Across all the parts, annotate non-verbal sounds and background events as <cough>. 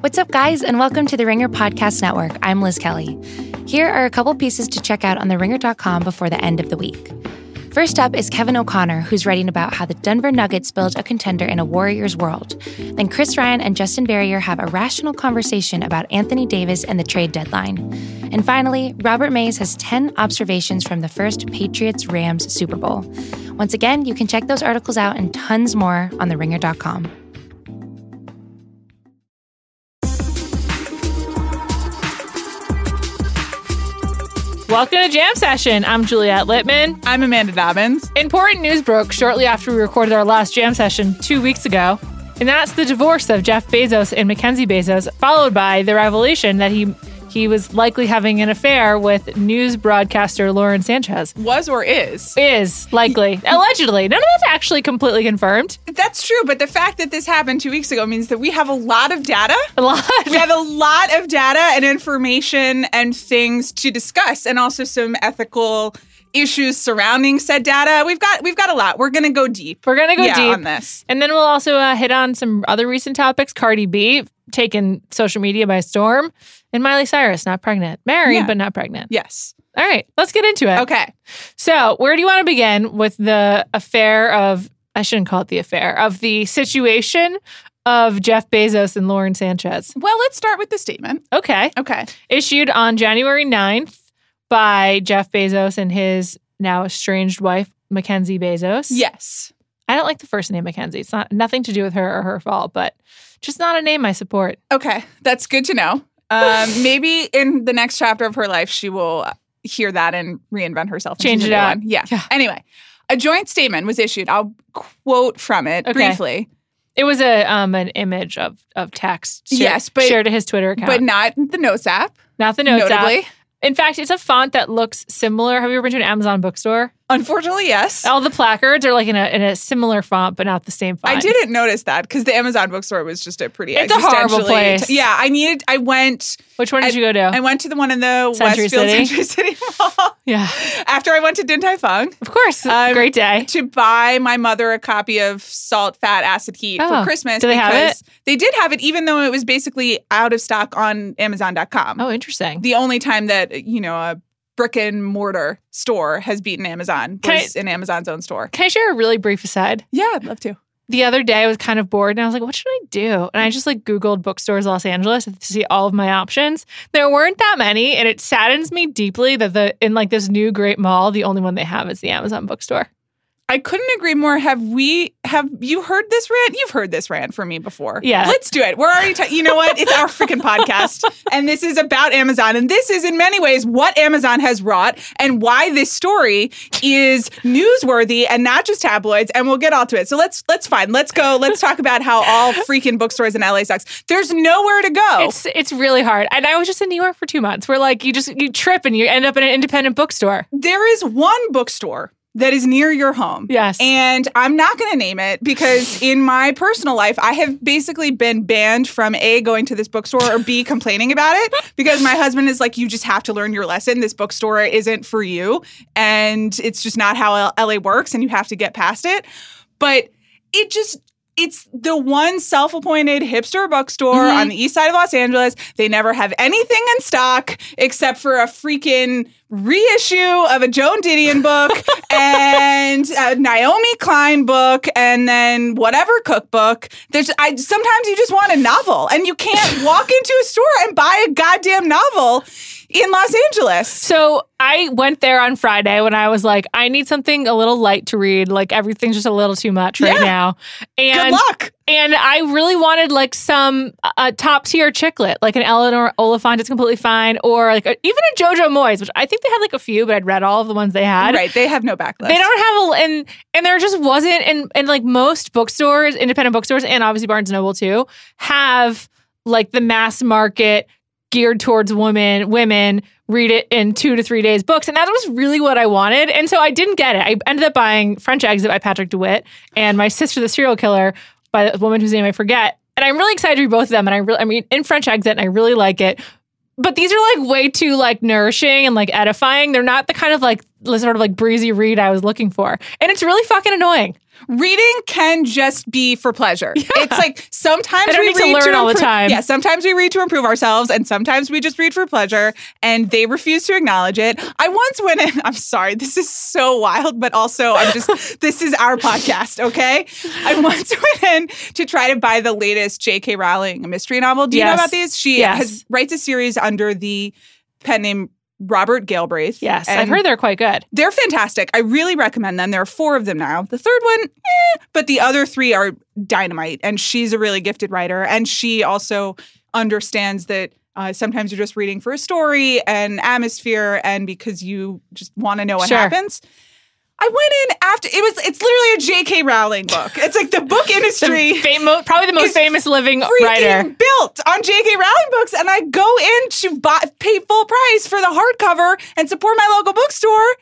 What's up, guys, and welcome to the Ringer Podcast Network. I'm Liz Kelly. Here are a couple pieces to check out on theringer.com before the end of the week. First up is Kevin O'Connor, who's writing about how the Denver Nuggets build a contender in a Warriors world. Then Chris Ryan and Justin Verrier have a rational conversation about Anthony Davis and the trade deadline. And finally, Robert Mays has 10 observations from the first Patriots Rams Super Bowl. Once again, you can check those articles out and tons more on theringer.com. Welcome to Jam Session. I'm Juliet Litman. I'm Amanda Dobbins. Important news broke shortly after we recorded our last Jam Session two weeks ago, and that's the divorce of Jeff Bezos and Mackenzie Bezos, followed by the revelation that he he was likely having an affair with news broadcaster Lauren Sanchez. Was or is? Is likely. <laughs> Allegedly. None of that's actually completely confirmed. That's true, but the fact that this happened two weeks ago means that we have a lot of data. A lot. We have a lot of data and information and things to discuss, and also some ethical issues surrounding said data. We've got we've got a lot. We're gonna go deep. We're gonna go yeah, deep on this. And then we'll also uh, hit on some other recent topics. Cardi B taken social media by storm, and Miley Cyrus not pregnant, married Yeah. but not pregnant. Yes. All right, let's get into it. Okay. So, where do you want to begin with the affair of, I shouldn't call it the affair, of the situation of Jeff Bezos and Lauren Sanchez? Well, let's start with the statement. Okay. Okay. Issued on January 9th by Jeff Bezos and his now estranged wife, Mackenzie Bezos. Yes. I don't like the first name Mackenzie. It's not nothing to do with her or her fault, but just not a name I support. Okay. That's good to know. Um, maybe in the next chapter of her life, she will hear that and reinvent herself. Change it up. Yeah. Yeah. Anyway, a joint statement was issued. I'll quote from it Okay. briefly. It was a um an image of of text. shared- Yes, but- shared to his Twitter account, but not the Notes app. not the notes app. notably. In fact, it's a font that looks similar. Have you ever been to an Amazon bookstore? Unfortunately, yes. All the placards are like in a in a similar font, but not the same font. I didn't notice that because the Amazon bookstore was just a pretty. It's a horrible place. Yeah, I needed. I went. Which one did I- you go to? I went to the one in the Century Westfield City? Century City <laughs> Mall yeah, after I went to Din Tai Fung of course. Um, Great day. to buy my mother a copy of Salt, Fat, Acid, Heat Oh, for Christmas. do they have because They did have it, even though it was basically out of stock on Amazon.com. Oh, interesting. The only time that you know a brick and mortar store has beaten Amazon Can I- in Amazon's own store. Can I share a really brief aside? Yeah, I'd love to. The other day, I was kind of bored, and I was like, "What should I do?" And I just like Googled bookstores Los Angeles to see all of my options. There weren't that many, and it saddens me deeply that the in like this new great mall, the only one they have is the Amazon bookstore. I couldn't agree more. Have we? Have you heard this rant? You've heard this rant from me before. Yeah. let's do it. We're already. Ta- you know what? It's our freaking podcast, <laughs> and this is about Amazon, and this is in many ways what Amazon has wrought, and why this story is newsworthy and not just tabloids. And we'll get all to it. So let's let's find, Let's go. Let's talk about how all <laughs> freaking bookstores in LA sucks. There's nowhere to go. It's it's really hard. And I was just in New York for two months. Where like you just you trip and you end up in an independent bookstore. there is one bookstore that is near your home. Yes. And I'm not going to name it because <sighs> in my personal life, I have basically been banned from A, going to this bookstore or B, <laughs> complaining about it because my husband is like, you just have to learn your lesson. This bookstore isn't for you. And it's just not how L- LA works and you have to get past it. But it just, it's the one self appointed hipster bookstore Mhm. on the east side of Los Angeles. They never have anything in stock except for a freaking reissue of a Joan Didion book <laughs> and a Naomi Klein book and then whatever cookbook. There's I sometimes you just want a novel and you can't walk into a store and buy a goddamn novel in Los Angeles. So I went there on Friday when I was like, I need something a little light to read. Like everything's just a little too much right Yeah. now. Good And luck. and I really wanted like some uh, top tier chick lit, like an Eleanor Oliphant is completely fine, or like a, even a JoJo Moyes, which I think they had like a few, but I'd read all of the ones they had. Right, they have no backlist. They don't have a and and there just wasn't and and like most bookstores, independent bookstores, and obviously Barnes and Noble too, have like the mass market geared towards women, women read it in two to three days books. And that was really what I wanted. And so I didn't get it. I ended up buying French Exit by Patrick DeWitt and My Sister the Serial Killer by a woman whose name I forget. And I'm really excited to read both of them. And I really I mean in French Exit and I really like it. But these are like way too like nourishing and like edifying. They're not the kind of like sort of like breezy read I was looking for. And it's really fucking annoying. Reading can just be for pleasure. It's like sometimes I don't we need to read learn all the time. Yeah, sometimes we read to improve ourselves, and sometimes we just read for pleasure. And they refuse to acknowledge it. I once went in. <laughs> I'm sorry, this is so wild, but also I'm just. <laughs> this is our podcast, okay? I once <laughs> went in to try to buy the latest J.K. Rowling mystery novel. Do you know about these? She Yes. has writes a series under the pen name Robert Galbraith. Yes, I've heard they're quite good. they're fantastic. I really recommend them. There are four of them now. The third one, eh, but the other three are dynamite. And she's a really gifted writer. And she also understands that uh, sometimes you're just reading for a story and atmosphere and because you just want to know what Sure. happens. I went in after it was. It's literally a J.K. Rowling book. It's like the book <laughs> industry The famo- probably the most famous living writer. built on J.K. Rowling books, and I go in to buy, pay full price for the hardcover and support my local bookstore.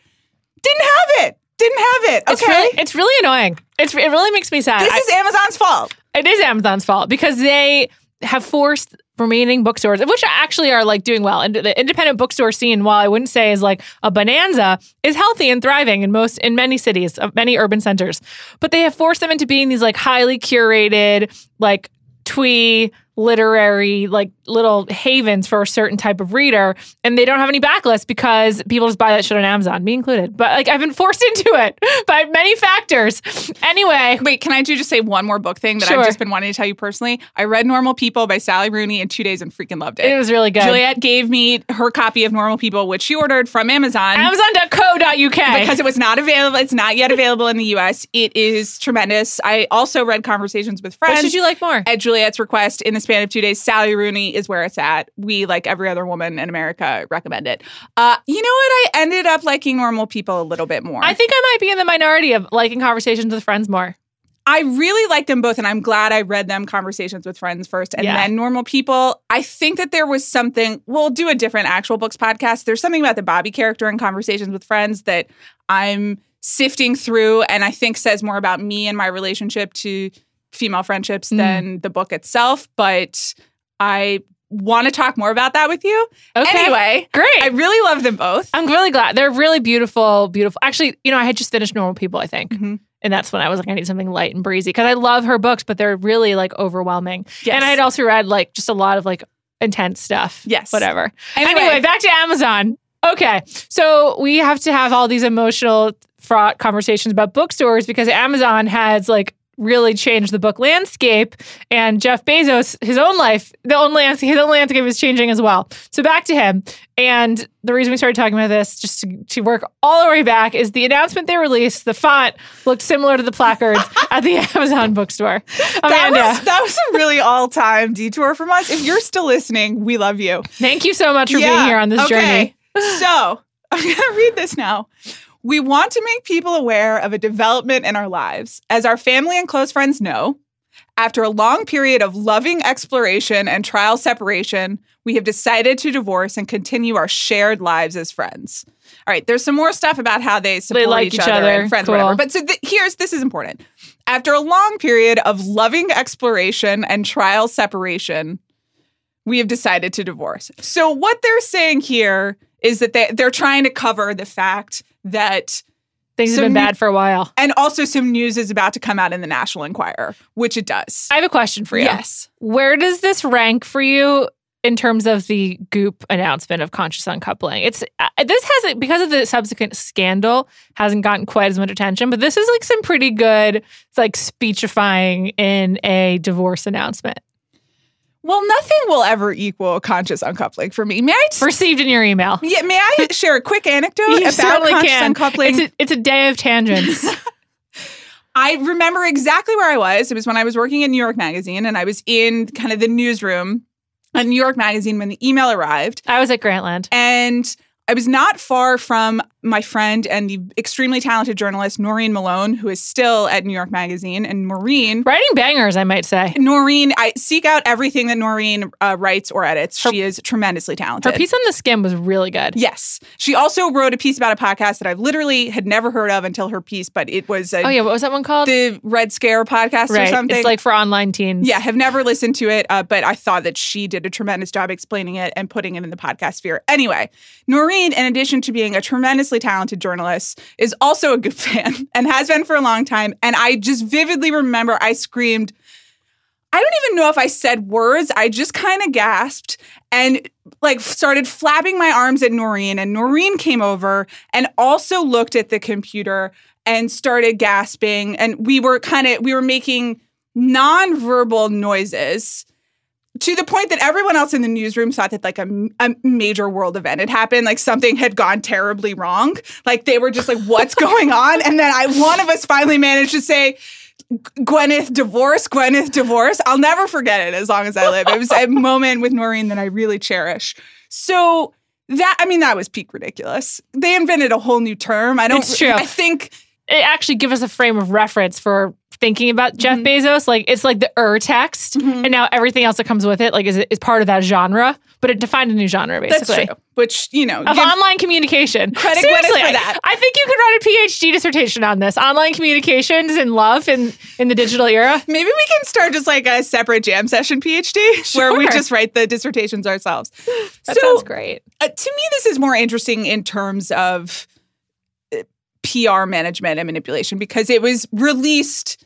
Didn't have it. Didn't have it. Okay, It's really, it's really annoying. It's it really makes me sad. this I- is Amazon's fault. it is Amazon's fault because they have forced remaining bookstores, which actually are like doing well. And the independent bookstore scene, while I wouldn't say is like a bonanza, is healthy and thriving in most in many cities, uh, many urban centers. But they have forced them into being these like highly curated, like twee literary like little havens for a certain type of reader and they don't have any backlist because people just buy that shit on Amazon me included but like I've been forced <laughs> into it by many factors anyway Wait, can I do just say one more book thing that Sure. I've just been wanting to tell you personally? I read Normal People by Sally Rooney in two days and freaking loved it. it was really good Juliet gave me her copy of Normal People, which she ordered from Amazon. Amazon.co.uk. because it was not available. It's not yet available in the US. It is tremendous. I also read Conversations with Friends. Which did you like more? at Juliet's request in the span of two days, Sally Rooney is where it's at. We, like every other woman in America, recommend it. Uh, you know what? I ended up liking normal people a little bit more. I think I might be in the minority of liking conversations with friends more. I really like them both, and I'm glad I read them Conversations with Friends first and Yeah. then Normal People. I think that there was something, we'll do a different actual books podcast. There's something about the Bobby character in Conversations with Friends that I'm sifting through, and I think says more about me and my relationship to female friendships Mm. than the book itself. But I want to talk more about that with you. Okay. Anyway, Great. I really love them both. I'm really glad. They're really beautiful, beautiful. Actually, you know, I had just finished Normal People, I think. Mhm. And that's when I was like, I need something light and breezy because I love her books, but they're really like overwhelming. Yes. And I had also read like just a lot of like intense stuff. Yes. Whatever. Anyway. Anyway, back to Amazon. Okay. So we have to have all these emotional, fraught conversations about bookstores because Amazon has like really changed the book landscape and Jeff Bezos his own life the own landscape his own landscape is changing as well so back to him and the reason we started talking about this just to, to work all the way back is the announcement they released the font looked similar to the placards <laughs> at the Amazon bookstore that Amanda was, that was a really all time detour from us. If you're still listening, we love you. thank you so much for Yeah, being here on this okay. journey So <laughs> I'm going to read this now. We want to make people aware of a development in our lives. As our family and close friends know, after a long period of loving exploration and trial separation, we have decided to divorce and continue our shared lives as friends. All right, there's some more stuff about how they support like each, each other, other. and friends, Cool. whatever. But so th- here's this is important. After a long period of loving exploration and trial separation, we have decided to divorce. So what they're saying here is that they they're trying to cover the fact that things have been bad for a while and also some news is about to come out in the National Enquirer, which it does. I have a question for you Yes. Where does this rank for you in terms of the Goop announcement of conscious uncoupling? It's uh, this hasn't because of the subsequent scandal hasn't gotten quite as much attention, but this is like some pretty good, it's like speechifying in a divorce announcement. Well, nothing will ever equal conscious uncoupling for me. May I Received in your email. yeah, may I <laughs> share a quick anecdote You about conscious can. uncoupling? It's a, it's a day of tangents. <laughs> I remember exactly where I was. It was when I was working in New York Magazine and I was in kind of the newsroom at New York Magazine when the email arrived. I was at Grantland. And I was not far from my friend and the extremely talented journalist Noreen Malone, who is still at New York Magazine. And Noreen, Writing bangers, I might say. Noreen, I seek out everything that Noreen uh, writes or edits. Her- she is tremendously talented. Her piece on the skim was really good. Yes. She also wrote a piece about a podcast that I've literally had never heard of until her piece, but it was a, Oh yeah, what was that one called? the Red Scare podcast or something. It's like for online teens. Yeah, have never listened to it, uh, but I thought that she did a tremendous job explaining it and putting it in the podcast sphere. Anyway, Noreen, in addition to being a tremendously talented journalist, is also a Goop <laughs> fan and has been for a long time. And I just vividly remember I screamed, I don't even know if I said words. I just kind of gasped and like started flapping my arms at Noreen. And Noreen came over and also looked at the computer and started gasping. And we were kind of, we were making nonverbal noises to the point that everyone else in the newsroom thought that like a, a, major world event had happened like something had gone terribly wrong. Like they were just like what's <laughs> going on? And then i one of us finally managed to say gwyneth divorce gwyneth divorce. I'll never forget it as long as i live. It was a <laughs> moment with noreen that i really cherish. So that i mean that was peak ridiculous. They invented a whole new term. I don't It's true. i think It actually give us a frame of reference for thinking about Jeff Mhm. Bezos. Like it's like the er text, Mhm. and now everything else that comes with it, like is is part of that genre. But it defined a new genre basically. that's true which you know Of online communication. Credit Seriously, for I- that. I, think you could write a PhD dissertation on this. Online communications and love in, in the digital era. Maybe we can start just like a separate jam session PhD <laughs> where we just write the dissertations ourselves. That so, sounds great. uh, to me, this is more interesting in terms of uh, PR management and manipulation because it was released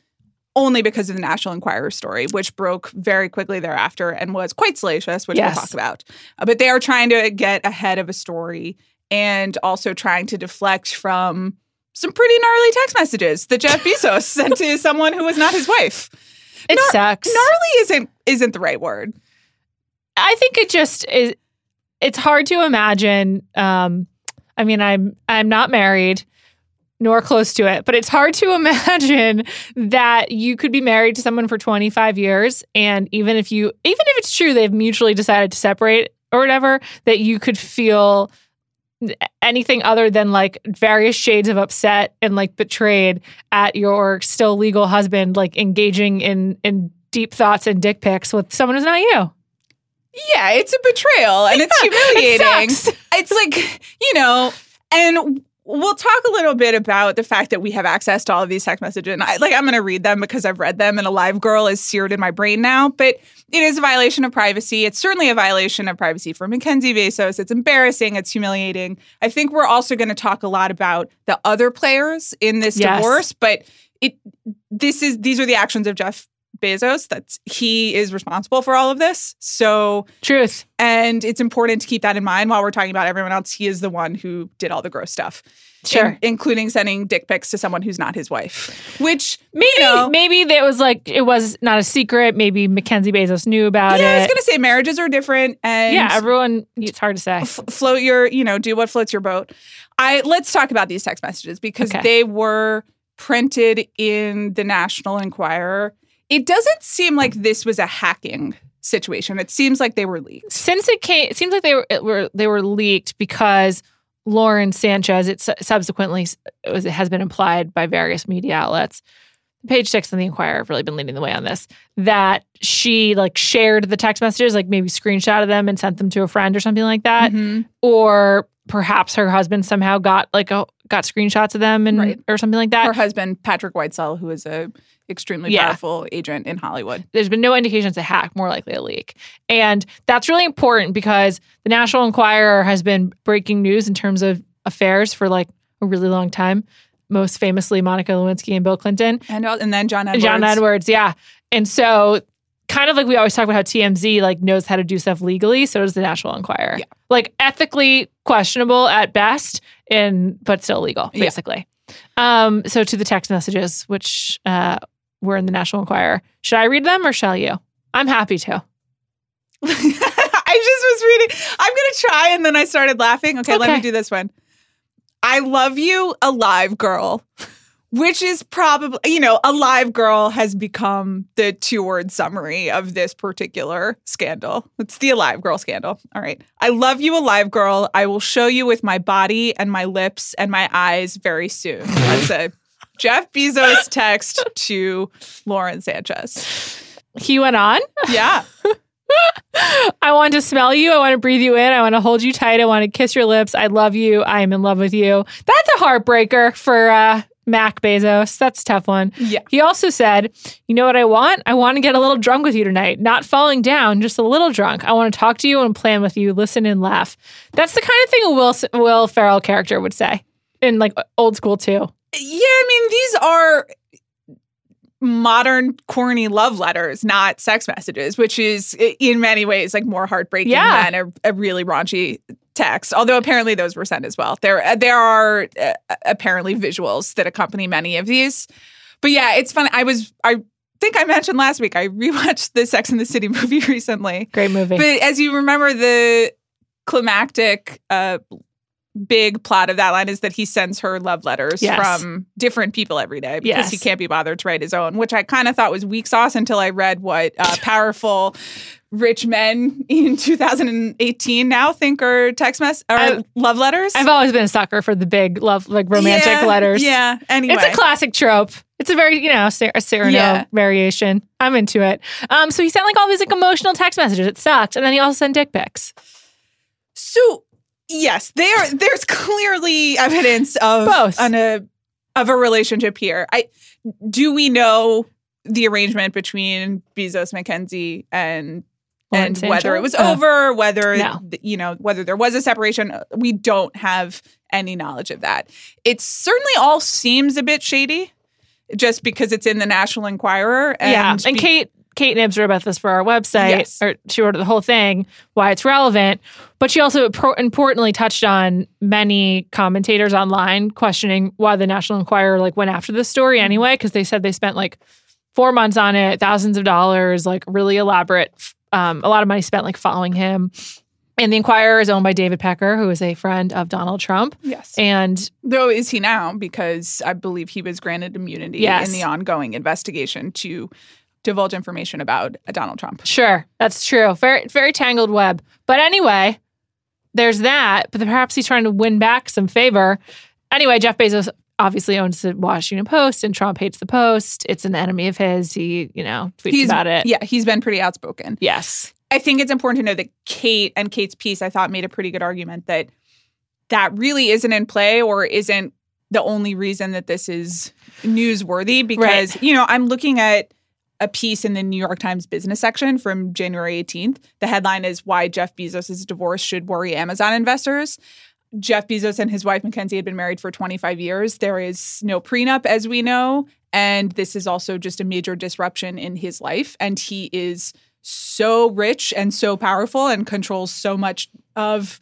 only because of the National Enquirer story, which broke very quickly thereafter and was quite salacious, which Yes. we'll talk about. Uh, but they are trying to get ahead of a story and also trying to deflect from some pretty gnarly text messages that Jeff <laughs> Bezos sent to someone who was not his wife. It Nar- sucks. Gnarly isn't isn't the right word. I think it just is. It's hard to imagine. Um, I mean, I'm I'm not married, nor close to it, but it's hard to <laughs> imagine that you could be married to someone for 25 years, and even if you, even if it's true they've mutually decided to separate or whatever, that you could feel anything other than like various shades of upset and like betrayed at your still legal husband like engaging in in deep thoughts and dick pics with someone who's not you Yeah, it's a betrayal and it's humiliating. It it's like, you know, and we'll talk a little bit about the fact that we have access to all of these text messages. And I, like, I'm going to read them because I've read them and a live girl is seared in my brain now. But it is a violation of privacy. It's certainly a violation of privacy for Mackenzie Bezos. It's embarrassing. It's humiliating. I think we're also going to talk a lot about the other players in this Yes. divorce. But it, this is these are the actions of Jeff Bezos. That's he is responsible for all of this. So Truth. and it's important to keep that in mind while we're talking about everyone else. He is the one who did all the gross stuff. Sure. In- including sending dick pics to someone who's not his wife. Which maybe you know, maybe that was like it was not a secret. Maybe Mackenzie Bezos knew about it yeah, I was gonna say marriages are different and yeah, everyone. It's hard to say. f- float your, you know, do what floats your boat. I let's talk about these text messages because Okay. they were printed in the National Enquirer. It doesn't seem like this was a hacking situation. It seems like they were leaked. Since it came, it seems like they were, it were they were leaked because Lauren Sanchez. It su- subsequently it was, it has been implied by various media outlets. Page six and the Enquirer have really been leading the way on this. That she like shared the text messages, like maybe screenshotted them and sent them to a friend or something like that. Mhm. or perhaps her husband somehow got like a got screenshots of them and Right. or something like that. Her husband, Patrick Whitesell, who is a extremely Yeah. powerful agent in Hollywood. There's been no indication it's a hack, more likely a leak. And that's really important because the National Enquirer has been breaking news in terms of affairs for like a really long time. Most famously, Monica Lewinsky and Bill Clinton. And, uh, and then John Edwards. John Edwards, yeah. And so kind of like we always talk about how TMZ like knows how to do stuff legally, so does the National Enquirer. Yeah. Like ethically questionable at best, and but still legal, Yeah. basically. Um, so to the text messages, which uh were in the National Enquirer. Should I read them or shall you? I'm happy to. <laughs> I just was reading. I'm going to try. And then I started laughing. Okay, let me do this one. I love you, alive girl, which is probably, you know, a live girl has become the two word summary of this particular scandal. It's the alive girl scandal. All right. I love you, alive girl. I will show you with my body and my lips and my eyes very soon. That's a <laughs> Jeff Bezos text to Lauren Sanchez. He went on. Yeah. <laughs> I want to smell you. I want to breathe you in. I want to hold you tight. I want to kiss your lips. I love you. I am in love with you. That's a heartbreaker for uh, Mac Bezos. That's a tough one. Yeah. He also said, You know what I want? I want to get a little drunk with you tonight. Not falling down, just a little drunk. I want to talk to you and plan with you, listen and laugh. That's the kind of thing a Will, Will Ferrell character would say. in like old school too. Yeah, I mean, these are modern corny love letters, not sex messages, which is in many ways like more heartbreaking Yeah. than a, a really raunchy text. Although apparently those were sent as well. There, uh, there are uh, apparently visuals that accompany many of these. But yeah, it's funny. I was, I think I mentioned last week, I rewatched the Sex and the City <laughs> movie recently. Great movie. But as you remember, the climactic uh, big plot of that line is that he sends her love letters Yes. from different people every day because he can't be bothered to write his own, which I kind of thought was weak sauce until I read what uh, powerful rich men in <laughs> 2018 now think are text mess or I've- love letters. I've always been a sucker for the big love, like romantic Yeah, letters. Yeah. Anyway. It's a classic trope. It's a very, you know, a Cyrano Yeah. variation. I'm into it. Um, so he sent like all these like emotional text messages. It sucked, and then he also sent dick pics. So yes, there there's clearly evidence of Both. an, a of a relationship here. I do we know the arrangement between Bezos, McKenzie, and And whether it was Oh. over, whether No. you know whether there was a separation. We don't have any knowledge of that. It certainly all seems a bit shady, just because it's in the National Enquirer. And yeah, and be- Kate Kate Knibbs wrote about this for our website, Yes. or she wrote the whole thing, why it's relevant. But she also pro- importantly touched on many commentators online questioning why the National Enquirer like went after this story Mm-hmm. anyway, because they said they spent like four months on it, thousands of dollars, like really elaborate, um, a lot of money spent like following him. And the Enquirer is owned by David Pecker, who is a friend of Donald Trump. yes, And Though is he now because I believe he was granted immunity Yes. in the ongoing investigation to divulge information about Donald Trump. Sure, that's true. Very, very tangled web. But anyway, there's that. But perhaps he's trying to win back some favor. Anyway, Jeff Bezos obviously owns the Washington Post, and Trump hates the Post. It's an enemy of his. He, you know, tweets He's about it. Yeah, he's been pretty outspoken. Yes. I think it's important to know that Kate and Kate's piece I thought made a pretty good argument that that really isn't in play or isn't the only reason that this is newsworthy because you know I'm looking at a piece in the New York Times business section from January 18th. The headline is Why Jeff Bezos' divorce should worry Amazon investors. Jeff Bezos and his wife Mackenzie had been married for 25 years. There is no prenup, as we know. And this is also just a major disruption in his life. And he is so rich and so powerful and controls so much of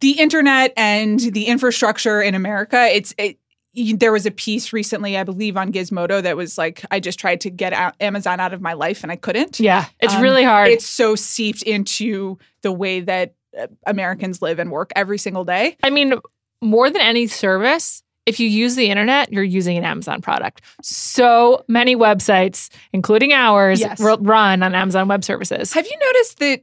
the internet and the infrastructure in America. It's it, there was a piece recently, I believe, on Gizmodo that was like, I just tried to get out Amazon out of my life and I couldn't. Yeah. It's Um, really hard. It's so seeped into the way that Americans live and work every single day. I mean, more than any service, if you use the internet, you're using an Amazon product. So many websites, including ours, Yes. run on Amazon Web Services. Have you noticed that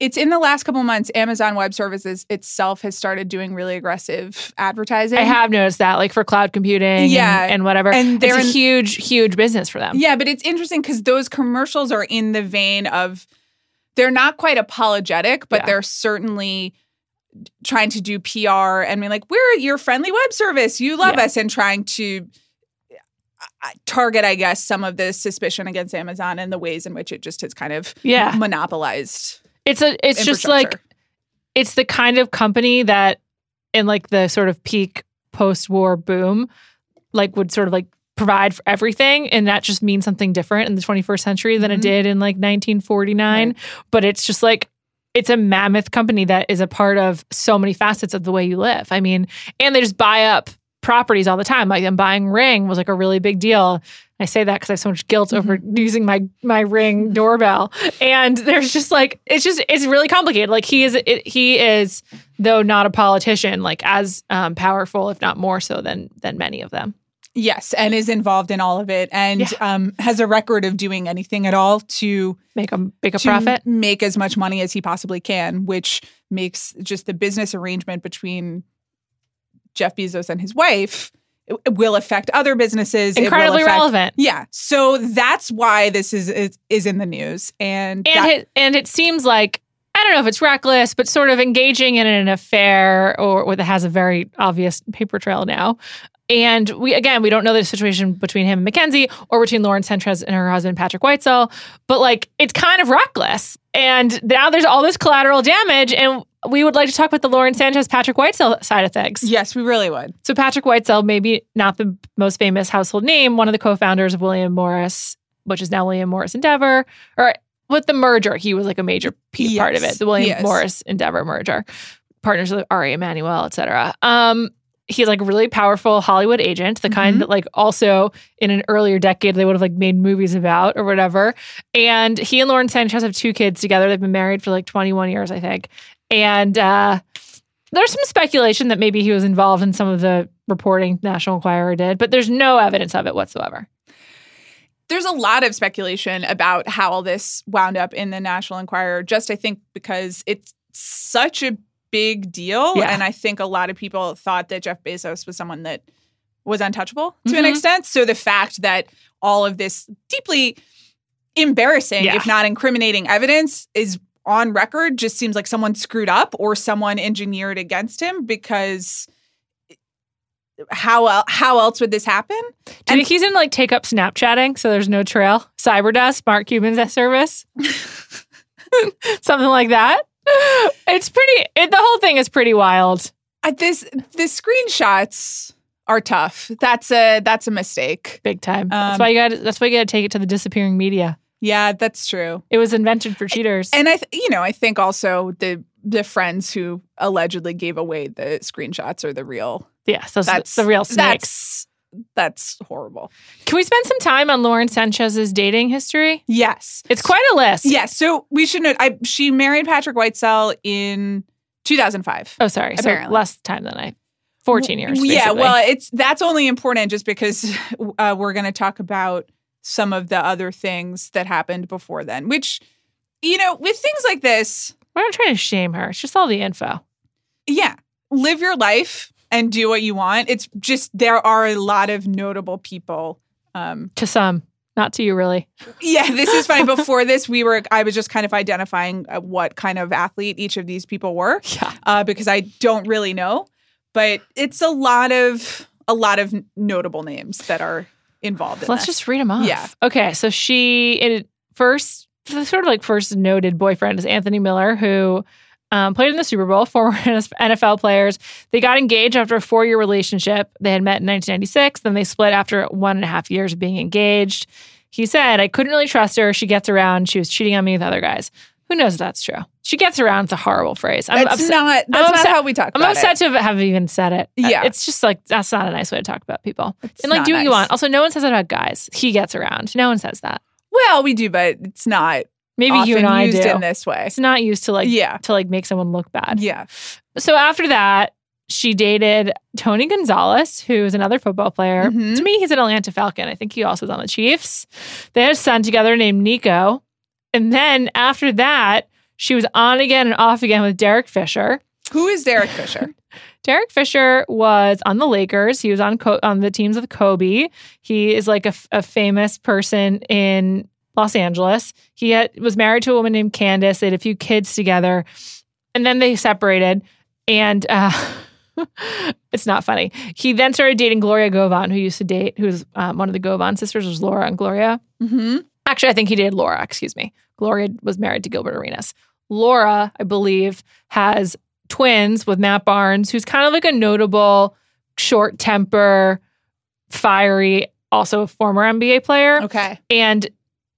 it's in the last couple months, Amazon Web Services itself has started doing really aggressive advertising? I have noticed that, like for cloud computing Yeah. and, and whatever. And it's they're a in- huge, huge business for them. Yeah, but it's interesting because those commercials are in the vein of they're not quite apologetic, but Yeah. they're certainly trying to do PR and being like, we're your friendly web service. You love Yeah. us, and trying to uh, target, I guess, some of the suspicion against Amazon and the ways in which it just has kind of Yeah. monopolized. It's a it's just like it's the kind of company that in like the sort of peak post-war boom like would sort of like provide for everything and that just means something different in the 21st century than Mhm. it did in like 1949 but it's just like it's a mammoth company that is a part of so many facets of the way you live. I mean and they just buy up properties all the time. Like them buying ring was like a really big deal. I say that because I have so much guilt over using my my ring <laughs> doorbell, and there's just like it's just it's really complicated. Like he is it, he is though not a politician, like as um, powerful, if not more so than than many of them. Yes, and is involved in all of it, and Yeah. um, has a record of doing anything at all to Make a make a to profit. make as much money as he possibly can, which makes just the business arrangement between Jeff Bezos and his wife will affect other businesses. It will Incredibly affect- relevant. Yeah, so that's why this is is, is in the news, and, and that- it, and it seems like I don't know if it's reckless, but sort of engaging in an affair or, or that has a very obvious paper trail now. And we again, we don't know the situation between him and Mackenzie or between Lauren Sanchez and her husband Patrick Whitesell, but like it's kind of reckless. And now there's all this collateral damage, and we would like to talk about the Lauren Sanchez Patrick Whitesell side of things. Yes, we really would. So Patrick Whitesell, maybe not the most famous household name, one of the co-founders of William Morris, which is now William Morris Endeavor, or with the merger, he was like a major p- part of it. The William yes. Morris Endeavor merger, partners with Ari Emanuel, et cetera. Um, he's like a really powerful Hollywood agent, the kind Mhm. that like also in an earlier decade they would have like made movies about or whatever. And he and Lauren Sanchez have two kids together. They've been married for like 21 years, I think. And uh, there's some speculation that maybe he was involved in some of the reporting National Enquirer did, but there's no evidence of it whatsoever. There's a lot of speculation about how all this wound up in the National Enquirer, just I think because it's such a big deal. Yeah. And I think a lot of people thought that Jeff Bezos was someone that was untouchable to an Mhm. extent. So the fact that all of this deeply embarrassing, Yeah. if not incriminating evidence is on record just seems like someone screwed up or someone engineered against him because how el- how else would this happen? Do you think he's in like take up Snapchatting so there's no trail? Cyber Dust, Mark Cuban's service? <laughs> <laughs> Something like that. It's pretty, it, the whole thing is pretty wild. Uh, this the screenshots are tough. That's a that's a mistake. Big time. that's Um, why you got. That's why you got to take it to the disappearing media. Yeah, that's true. It was invented for cheaters. And I, th- you know, I think also the the friends who allegedly gave away the screenshots are the real. yes, those That's the real snakes. That's that's horrible. Can we spend some time on Lauren Sanchez's dating history? Yes, It's quite a list. yes. So we should note. I she married Patrick Whitesell in 2005. Oh, sorry. Apparently. So less time than I. Fourteen years. Yeah, well, it's that's only important just because uh, we're going to talk about some of the other things that happened before then. Which, you know, with things like this, we're not trying to shame her. It's just all the info. yeah, live your life and do what you want. It's just there are a lot of notable people. Um, To some, not to you, really. yeah, this is funny. <laughs> Before this, we were I was just kind of identifying uh, what kind of athlete each of these people were <laughs> Yeah. uh, because I don't really know, but it's a lot of a lot of notable names that are involved. In this. Let's this. just read them off. Yeah. Okay. So she it, first, the sort of like first noted boyfriend is Anthony Miller, who um, played in the Super Bowl. <laughs> Former NFL players. They got engaged after a four year relationship. They had met in 1996. Then they split after one and a half years of being engaged. He said, "I couldn't really trust her. She gets around. She was cheating on me with other guys." Who knows if that's true? She gets around. It's a horrible phrase. I'm That's upset. not that's not how we talk I'm upset it. to have even said it. Yeah. It's just like that's not a nice way to talk about people. It's and like do what you want. Also, no one says that about guys. He gets around. No one says that. Well, we do, but it's not Maybe you and I used do. in this way. It's not used to like yeah, to like make someone look bad. yeah. So after that, she dated Tony Gonzalez, who is another football player. Mhm. To me, he's an Atlanta Falcon. I think he also is on the Chiefs. They had a son together named Nico. And then after that, she was on again and off again with Derek Fisher. Who is Derek Fisher? <laughs> Derek Fisher was on the Lakers. He was on Co- on the teams with Kobe. He is like a, f- a famous person in Los Angeles. He had, was married to a woman named Candace. They had a few kids together, and then they separated. And uh, <laughs> it's not funny. He then started dating Gloria Govan, who used to date, who's um, one of the Govan sisters, was Laura and Gloria. mm-hmm. Actually, I think he dated Laura, excuse me. Gloria was married to Gilbert Arenas. Laura, I believe, has twins with Matt Barnes, who's kind of like a notable short temper, fiery, also a former NBA player. Okay. And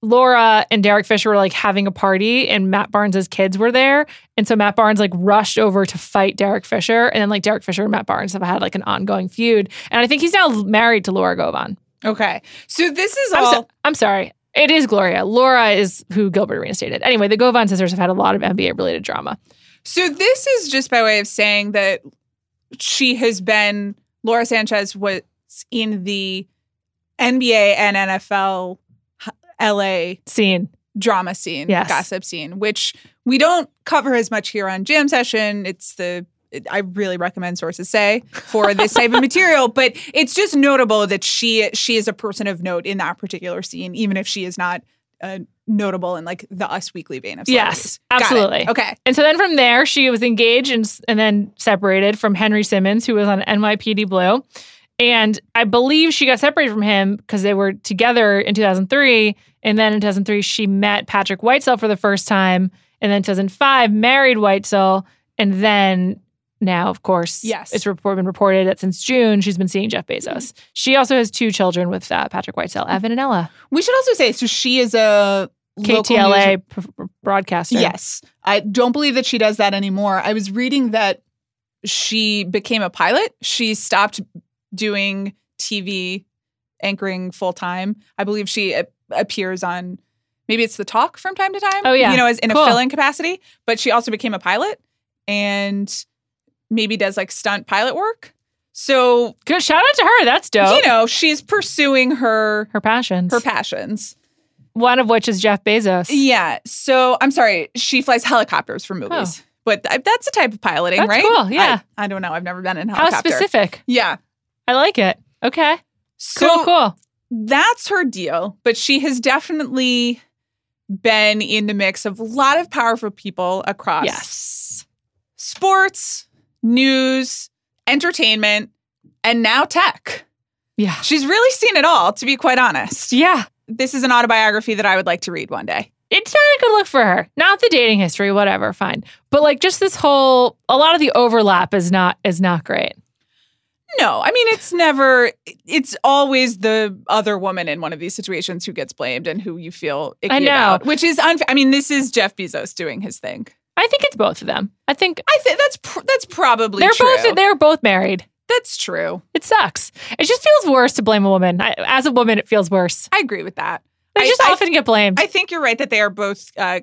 Laura and Derek Fisher were like having a party, and Matt Barnes's kids were there. And so Matt Barnes like rushed over to fight Derek Fisher. And then like Derek Fisher and Matt Barnes have had like an ongoing feud. And I think he's now married to Laura Govan. Okay. So this is I'm, all. so- I'm sorry. It is Gloria. Laura is who Gilbert Arenas dated. Anyway, the Govan sisters have had a lot of NBA related drama. So this is just by way of saying that she has been Laura Sanchez was in the NBA and NFL LA Scene. drama scene, Yes. gossip scene, which we don't cover as much here on Jam Session. It's the I really recommend sources say for this type of <laughs> material, but it's just notable that she she is a person of note in that particular scene, even if she is not uh, notable in like the Us Weekly vein of Yes, celebrities. Got it. absolutely. Okay, And so then from there, she was engaged and, and then separated from Henry Simmons, who was on NYPD Blue. And I believe she got separated from him because they were together in 2003. And then in 2003, she met Patrick Whitesell for the first time. And then 2005, married Whitesell. And then now, of course, Yes. it's report, been reported that since June, she's been seeing Jeff Bezos. She also has two children with uh, Patrick Whitesell, Evan and Ella, We should also say so she is a local KTLA broadcaster. Yes. I don't believe that she does that anymore. I was reading that she became a pilot. She stopped doing TV anchoring full time. I believe she a- appears on maybe it's the talk from time to time. Oh, yeah. You know, as in Cool. a fill-in capacity. But she also became a pilot and maybe does like stunt pilot work. So, Good. Shout out to her. That's dope. you know, she's pursuing her her passions. her passions. One of which is Jeff Bezos. Yeah. So I'm sorry, she flies helicopters for movies. Oh. But th- that's a type of piloting, Oh. That's right? cool, yeah. I, I don't know. I've never been in a How helicopter. specific. Yeah. I like it. Okay. So Cool, cool. That's her deal. But she has definitely been in the mix of a lot of powerful people across Yes. sports, news, entertainment, and now tech. Yeah. She's really seen it all, to be quite honest. Yeah. This is an autobiography that I would like to read one day. It's not a good look for her. Not the dating history, whatever, fine. But like just this whole a lot of the overlap is not is not great. No, I mean it's never. It's always the other woman in one of these situations who gets blamed and who you feel icky I know. about, which is unfair. I mean, this is Jeff Bezos doing his thing. I think it's both of them. I think I think that's pr- that's probably they're true. both they're both married. that's true. It sucks. It just feels worse to blame a woman. I, as a woman, it feels worse. I agree with that. They I- just I- often get blamed. I think you're right that they are both uh,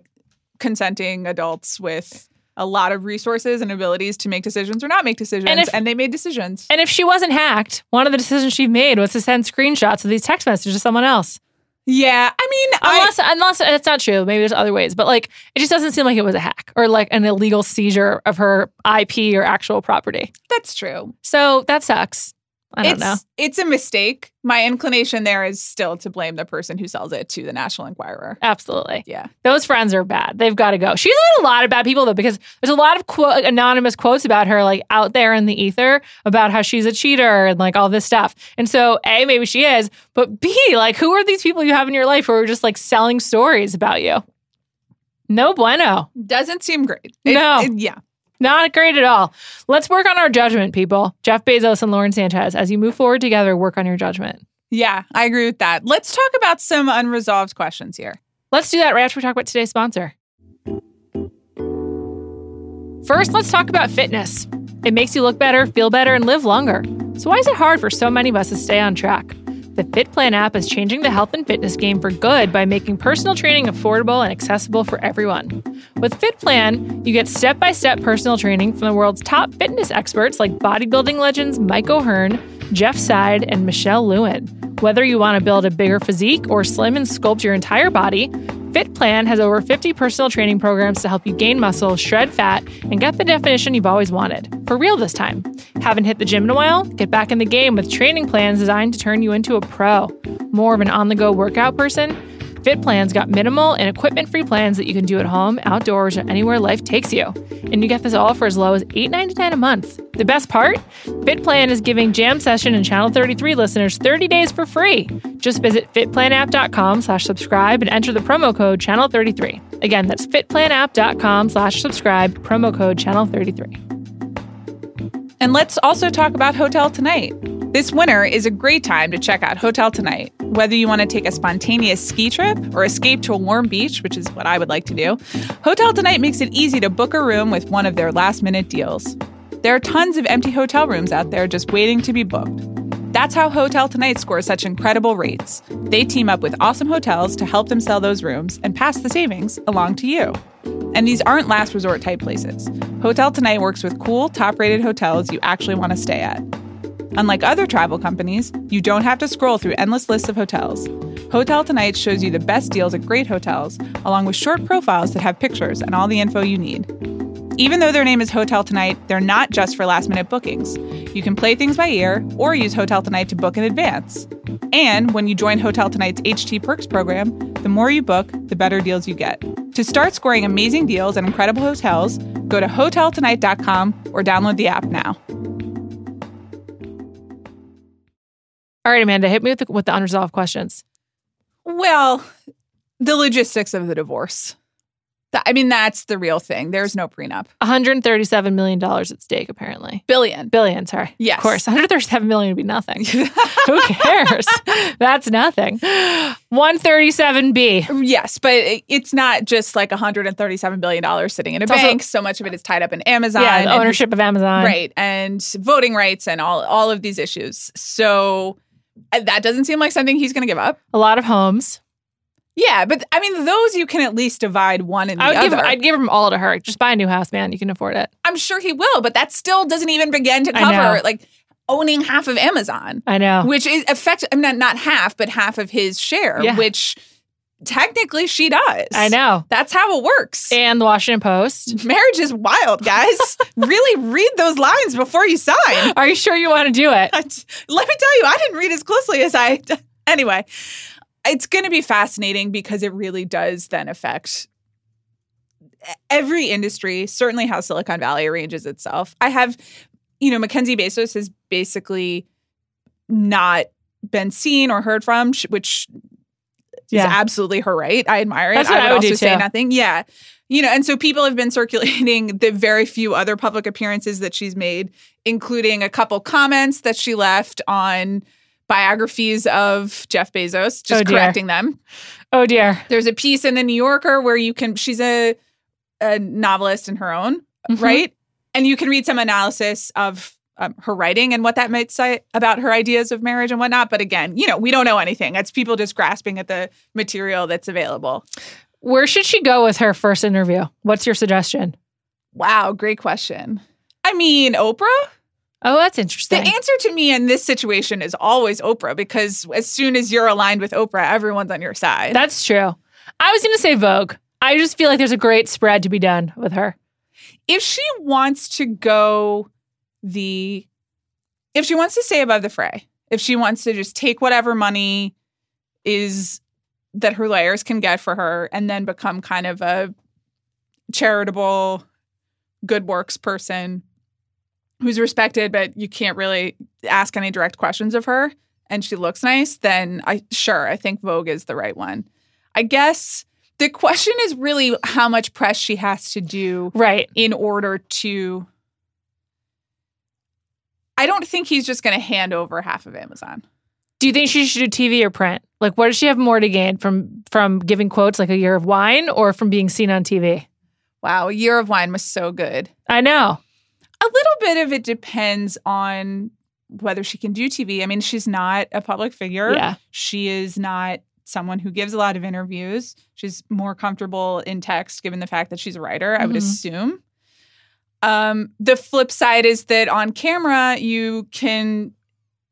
consenting adults with a lot of resources and abilities to make decisions or not make decisions, And and, they made decisions. and if she wasn't hacked, one of the decisions she made was to send screenshots of these text messages to someone else. yeah, I mean, I, Unless, unless that's not true. Maybe there's other ways, but like it just doesn't seem like it was a hack or like an illegal seizure of her IP or actual property. that's true. So that sucks. I don't it's, know. It's a mistake. My inclination there is still to blame the person who sells it to the National Enquirer. Absolutely. Yeah. Those friends are bad. They've got to go. She's had a lot of bad people though, because there's a lot of quote, anonymous quotes about her like out there in the ether about how she's a cheater and like all this stuff. And so, A, maybe she is, but B, like who are these people you have in your life who are just like selling stories about you? No bueno. Doesn't seem great. No. yeah. Not great at all. Let's work on our judgment, people. Jeff Bezos and Lauren Sanchez. As you move forward together, work on your judgment. Yeah, I agree with that. Let's talk about some unresolved questions here. Let's do that right after we talk about today's sponsor. First, let's talk about fitness. It makes you look better, feel better, and live longer. So, why is it hard for so many of us to stay on track? The FitPlan app is changing the health and fitness game for good by making personal training affordable and accessible for everyone. With FitPlan, you get step by step personal training from the world's top fitness experts like bodybuilding legends Mike O'Hearn, Jeff Seid, and Michelle Lewin. Whether you want to build a bigger physique or slim and sculpt your entire body, FitPlan has over 50 personal training programs to help you gain muscle, shred fat, and get the definition you've always wanted. For real this time. Haven't hit the gym in a while? Get back in the game with training plans designed to turn you into a pro. More of an on the go workout person? FitPlan's got minimal and equipment free plans that you can do at home, outdoors, or anywhere life takes you. And you get this all for as low as $8.99 a month. The best part? FitPlan is giving Jam Session and Channel 33 listeners 30 days for free. Just visit fitplanapp.com slash subscribe and enter the promo code Channel 33. Again, that's fitplanapp.com slash subscribe, promo code Channel 33. And let's also talk about Hotel Tonight. This winter is a great time to check out Hotel Tonight. Whether you want to take a spontaneous ski trip or escape to a warm beach, which is what I would like to do, Hotel Tonight makes it easy to book a room with one of their last minute deals. There are tons of empty hotel rooms out there just waiting to be booked. That's how Hotel Tonight scores such incredible rates. They team up with awesome hotels to help them sell those rooms and pass the savings along to you. And these aren't last resort type places. Hotel Tonight works with cool, top rated hotels you actually want to stay at. Unlike other travel companies, you don't have to scroll through endless lists of hotels. Hotel Tonight shows you the best deals at great hotels, along with short profiles that have pictures and all the info you need. Even though their name is Hotel Tonight, they're not just for last minute bookings. You can play things by ear or use Hotel Tonight to book in advance. And when you join Hotel Tonight's HT Perks program, the more you book, the better deals you get. To start scoring amazing deals at incredible hotels, go to hoteltonight.com or download the app now. All right, Amanda, hit me with the, with the unresolved questions. Well, the logistics of the divorce. I mean, that's the real thing. There's no prenup. 137 million dollars at stake, apparently. Billion. Billion, sorry. Yes. Of course. 137 million would be nothing. <laughs> Who cares? That's nothing. 137B. Yes, but it's not just like 137 billion dollars sitting in a It's also- bank. so much of it is tied up in Amazon. Yeah, the and- ownership of Amazon. right, and voting rights and all all of these issues. So Uh, that doesn't seem like something he's going to give up. A lot of homes. Yeah, but I mean, those you can at least divide one and the I would give other. I'd give them all to her. Just buy a new house, man. You can afford it. I'm sure he will, but that still doesn't even begin to cover like owning half of Amazon. I know. which is effective. I mean, not, not half, but half of his share, Yeah. which technically she does. I know. That's how it works. And the Washington Post. <laughs> Marriage is wild, guys. really read those lines before you sign. <laughs> Are you sure you want to do it? Let me tell you, I didn't read as closely as I. Anyway, it's going to be fascinating because it really does then affect every industry, certainly how Silicon Valley arranges itself. I have, you know, Mackenzie Bezos has basically not been seen or heard from, which Yeah. is absolutely her right. I admire it. That's what I would would do also say too. nothing. Yeah. You know, and so people have been circulating <laughs> the very few other public appearances that she's made, including a couple comments that she left on biographies of Jeff Bezos, just Oh, correcting them. Oh dear. There's a piece in the New Yorker where you can, she's a, a novelist in her own, Mhm. right? And you can read some analysis of um, her writing and what that might say about her ideas of marriage and whatnot. But again, you know, we don't know anything. It's people just grasping at the material that's available. Where should she go with her first interview? What's your suggestion? Wow, great question. I mean, Oprah? Oh, that's interesting. The answer to me in this situation is always Oprah because as soon as you're aligned with Oprah, everyone's on your side. That's true. I was going to say Vogue. I just feel like there's a great spread to be done with her. if she wants to go the if she wants to stay above the fray, if she wants to just take whatever money is that her lawyers can get for her and then become kind of a charitable good works person who's respected but you can't really ask any direct questions of her and she looks nice then i sure i think vogue is the right one i guess the question is really how much press she has to do Right. in order to I don't think he's just going to hand over half of Amazon. Do you think she should do TV or print? Like, what does she have more to gain from from giving quotes like a year of wine or from being seen on TV? Wow, a year of wine was so good. I know. A little bit of it depends on whether she can do TV. I mean, she's not a public figure. Yeah. She is not someone who gives a lot of interviews. She's more comfortable in text given the fact that she's a writer, I would Mhm. assume. Um, the flip side is that on camera, you can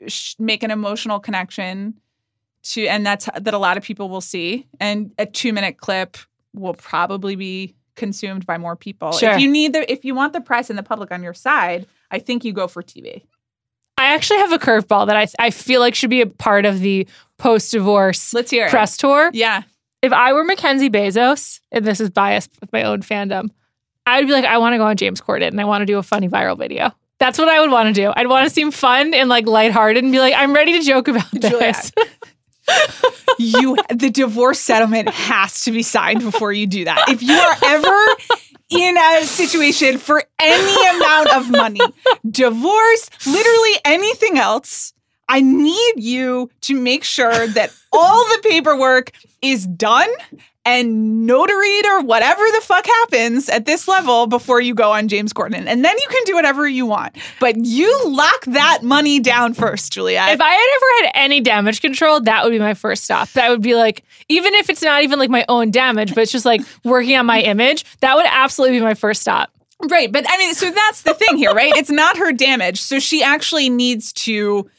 sh- make an emotional connection to, and that's that a lot of people will see. And a two minute clip will probably be consumed by more people. Sure. If you need the, if you want the press and the public on your side, I think you go for TV. I actually have a curveball that I I feel like should be a part of the post divorce Let's hear it. press tour. Yeah. If I were Mackenzie Bezos, and this is biased with my own fandom, I would be like, I want to go on James Corden and I want to do a funny viral video. That's what I would want to do. I'd want to seem fun and like lighthearted and be like, I'm ready to joke about <laughs> this. <laughs> You the divorce settlement has to be signed before you do that. If you are ever in a situation for any amount of money, divorce, literally anything else, I need you to make sure that all the paperwork is done and notaried or whatever the fuck happens at this level before you go on James Corden. And then you can do whatever you want. But you lock that money down first, Juliet. If I had ever had any damage control, that would be my first stop. That would be like, even if it's not even like my own damage, but it's just like <laughs> working on my image, that would absolutely be my first stop. Right. But I mean, so that's the thing here, right? It's not her damage. So she actually needs to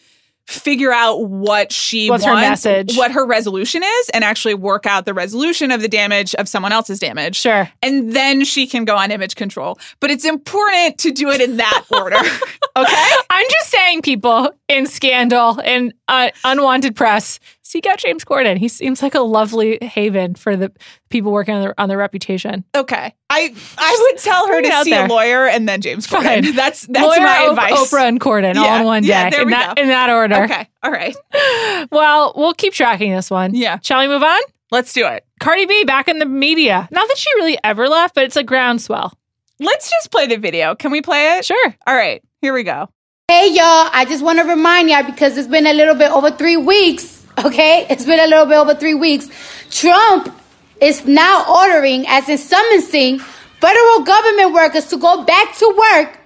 figure out what she What's her wants, message? what her resolution is, and actually work out the resolution of the damage of someone else's damage. Sure. And then she can go on image control. But it's important to do it in that <laughs> order. okay? I'm just saying, people in scandal and uh, unwanted press, seek out James Corden. He seems like a lovely haven for the people working on their on their reputation. Okay. I I would tell her to see there. a lawyer and then James Corden. Fine. <laughs> That's that's Lawyer, my advice. Oprah and Corden all in one day. yeah, there in we that go. in that order. Okay. All right. <sighs> Well, we'll keep tracking this one. Yeah. Shall we move on? Let's do it. Cardi B back in the media. Not that she really ever left, but it's a groundswell. Let's just play the video. Can we play it? Sure. All right, here we go. Hey y'all, I just want to remind y'all because it's been a little bit over three weeks, okay? It's been a little bit over three weeks. Trump is now ordering, as in summoning, federal government workers to go back to work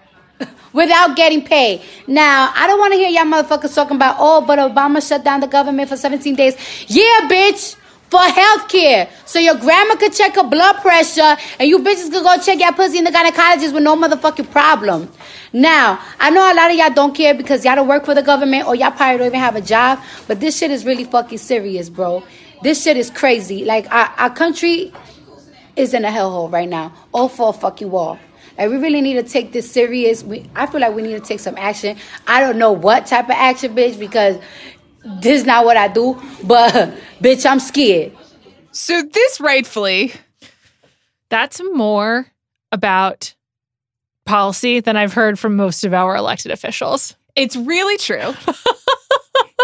<laughs> without getting paid. Now, I don't want to hear y'all motherfuckers talking about, oh, but Obama shut down the government for 17 days. Yeah, bitch for health care. So your grandma could check her blood pressure and you bitches could go check your pussy in the gynecologist with no motherfucking problem. Now, I know a lot of y'all don't care because y'all don't work for the government or y'all probably don't even have a job, but this shit is really fucking serious, bro. This shit is crazy. Like, our, our country is in a hellhole right now. All for a fucking wall. Like, we really need to take this serious. We, I feel like we need to take some action. I don't know what type of action, bitch, because this is not what I do, but <laughs> bitch, I'm scared. So this rightfully, That's more about policy than I've heard from most of our elected officials. it's really true. <laughs>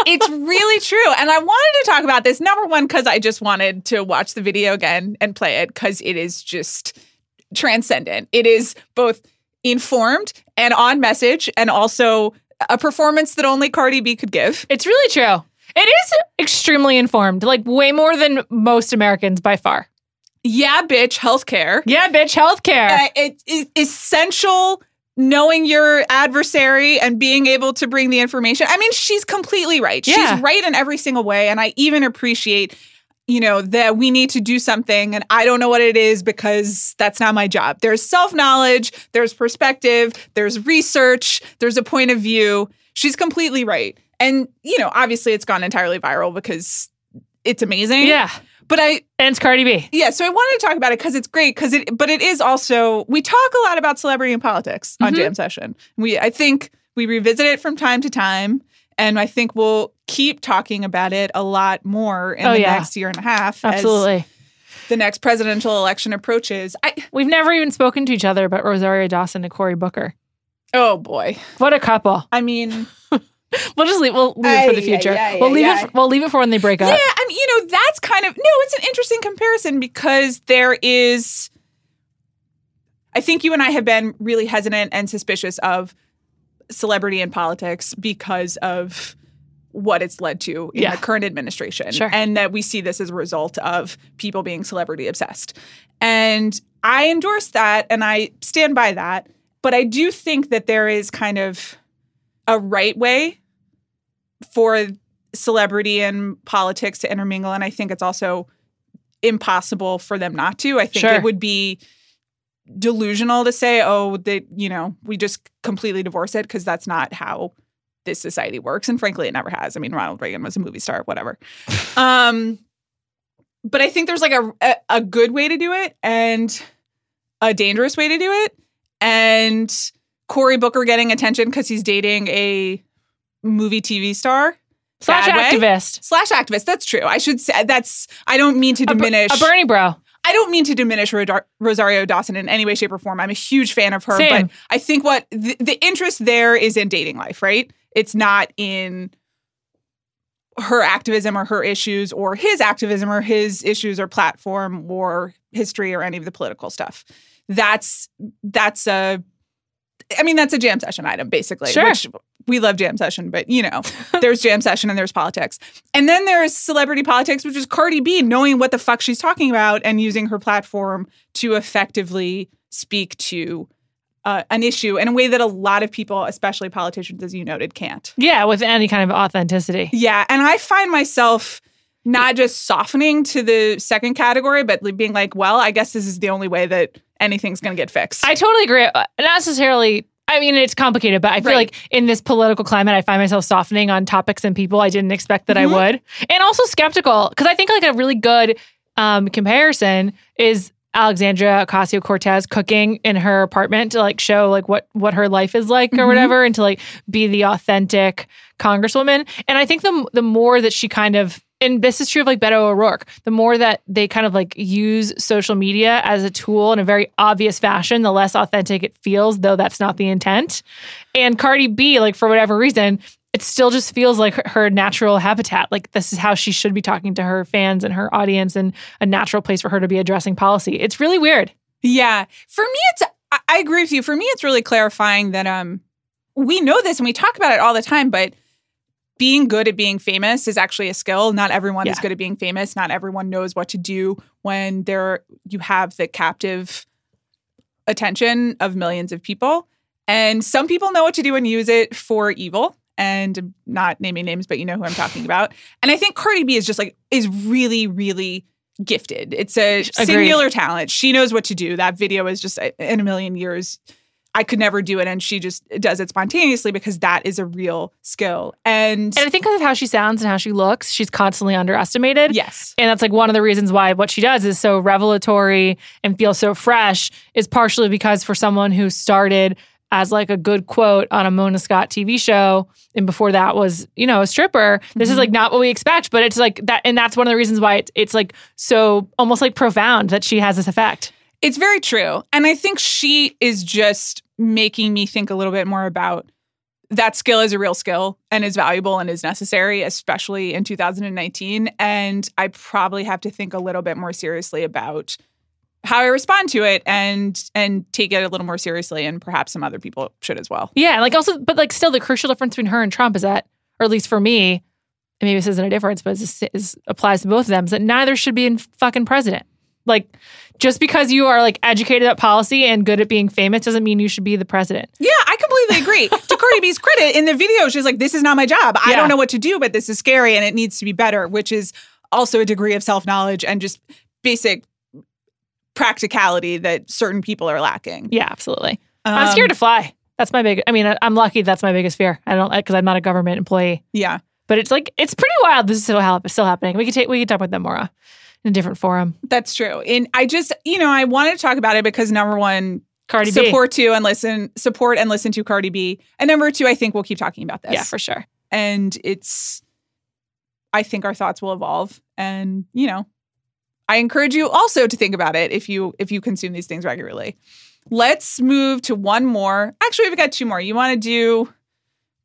it's really true. And I wanted to talk about this number one because I just wanted to watch the video again and play it because it is just transcendent. It is both informed and on message and also a performance that only Cardi B could give. It's really true. It is extremely informed, like way more than most Americans by far. Yeah, bitch, healthcare. Yeah, bitch, healthcare. Uh, it is essential knowing your adversary and being able to bring the information. I mean, she's completely right. Yeah. She's right in every single way. And I even appreciate, you know, that we need to do something and I don't know what it is because that's not my job. There's self knowledge, there's perspective, there's research, there's a point of view. She's completely right. And, you know, obviously it's gone entirely viral because it's amazing. yeah. But I, And it's Cardi B. yeah, so I wanted to talk about it because it's great. Because it, but it is also we talk a lot about celebrity and politics on Mhm. Jam Session. We, I think, we revisit it from time to time, and I think we'll keep talking about it a lot more in Oh, the yeah. next year and a half. as Absolutely. the next presidential election approaches. I, We've never even spoken to each other about Rosario Dawson and Cory Booker. oh boy, What a couple. I mean, <laughs> We'll just leave. We'll leave it for the future. ay, ay, we'll leave ay, it. For, we'll leave it for when they break up. yeah, I mean, you know, that's kind of no. It's an interesting comparison because there is. I think you and I have been really hesitant and suspicious of celebrity in politics because of what it's led to in Yeah. the current administration. Sure. And that we see this as a result of people being celebrity obsessed. And I endorse that and I stand by that. But I do think that there is kind of a right way for celebrity and politics to intermingle. And I think it's also impossible for them not to. I think Sure. it would be delusional to say, oh, that, you know, we just completely divorce it because that's not how this society works. And frankly, it never has. I mean, Ronald Reagan was a movie star, whatever. <laughs> um, but I think there's like a, a a good way to do it and a dangerous way to do it. And Cory Booker getting attention because he's dating a movie TV star Slash way? activist. slash activist. That's true. I should say that's. I don't mean to diminish. a Bernie bro. I don't mean to diminish Rosario Dawson in any way, shape, or form. I'm a huge fan of her, Same. but I think what the, the interest there is in dating life, right? It's not in her activism or her issues or his activism or his issues or platform or history or any of the political stuff. That's that's a I mean that's a jam session item basically. Sure. Which we love jam session, but you know, <laughs> there's jam session and there's politics. And then there's celebrity politics, which is Cardi B knowing what the fuck she's talking about and using her platform to effectively speak to uh, an issue in a way that a lot of people, especially politicians, as you noted, can't. Yeah, with any kind of authenticity. Yeah. And I find myself not just softening to the second category, but being like, well, I guess this is the only way that anything's going to get fixed. I totally agree. Uh, Not necessarily. I mean, it's complicated, but I feel Right. like in this political climate, I find myself softening on topics and people I didn't expect that Mhm. I would, and also skeptical because I think like a really good um, comparison is Alexandria Ocasio Cortez cooking in her apartment to like show like what what her life is like or Mhm. whatever, and to like be the authentic congresswoman. And I think the the more that she kind of and this is true of like Beto O'Rourke. The more that they kind of like use social media as a tool in a very obvious fashion, the less authentic it feels, though that's not the intent. And Cardi B, like for whatever reason, it still just feels like her, her natural habitat. Like this is how she should be talking to her fans and her audience, and a natural place for her to be addressing policy. It's really weird. Yeah. For me, it's I, I agree with you. For me, it's really clarifying that um we know this and we talk about it all the time, but being good at being famous is actually a skill. Not everyone is good at being famous. Not everyone knows what to do when there you have the captive attention of millions of people. And some people know what to do and use it for evil. And not naming names, but you know who I'm talking about. And I think Cardi B is just like is really, really gifted. It's a Agreed. singular talent. She knows what to do. That video is just uh, in a million years. I could never do it, and she just does it spontaneously because that is a real skill. And, And I think because of how she sounds and how she looks, she's constantly underestimated. yes, And that's like one of the reasons why what she does is so revelatory and feels so fresh is partially because for someone who started as like a good quote on a Mona Scott TV show and before that was, you know, a stripper, this is Mhm. like not what we expect, but it's like that and that's one of the reasons why it's, it's like so almost like profound that she has this effect. It's very true. And I think she is just making me think a little bit more about that skill is a real skill and is valuable and is necessary, especially in 2019. And I probably have to think a little bit more seriously about how I respond to it and and take it a little more seriously and perhaps some other people should as well. Yeah, like also, but like still, the crucial difference between her and Trump is that, or at least for me, and maybe this isn't a difference, but this is, applies to both of them, is that neither should be in fucking president. Like, just because you are like educated at policy and good at being famous doesn't mean you should be the president. Yeah, I completely agree. <laughs> to Cardi B's credit, in the video, she's like, "This is not my job. I Yeah. don't know what to do, but this is scary and it needs to be better," which is also a degree of self knowledge and just basic practicality that certain people are lacking. Yeah, absolutely. I'm Um, scared to fly. That's my big. I mean, I, I'm lucky. That's my biggest fear. I don't because I'm not a government employee. Yeah, But it's like it's pretty wild. This is still, hap- still happening. We could take we could talk about that more uh, in a different forum. that's true. And I just, you know, I wanted to talk about it because number one, Cardi B. support to and listen, support and listen to Cardi B, and number two, I think we'll keep talking about this. Yeah, for sure. and it's i think our thoughts will evolve and you know i encourage you also to think about it if you if you consume these things regularly let's move to one more actually we've got two more you want to do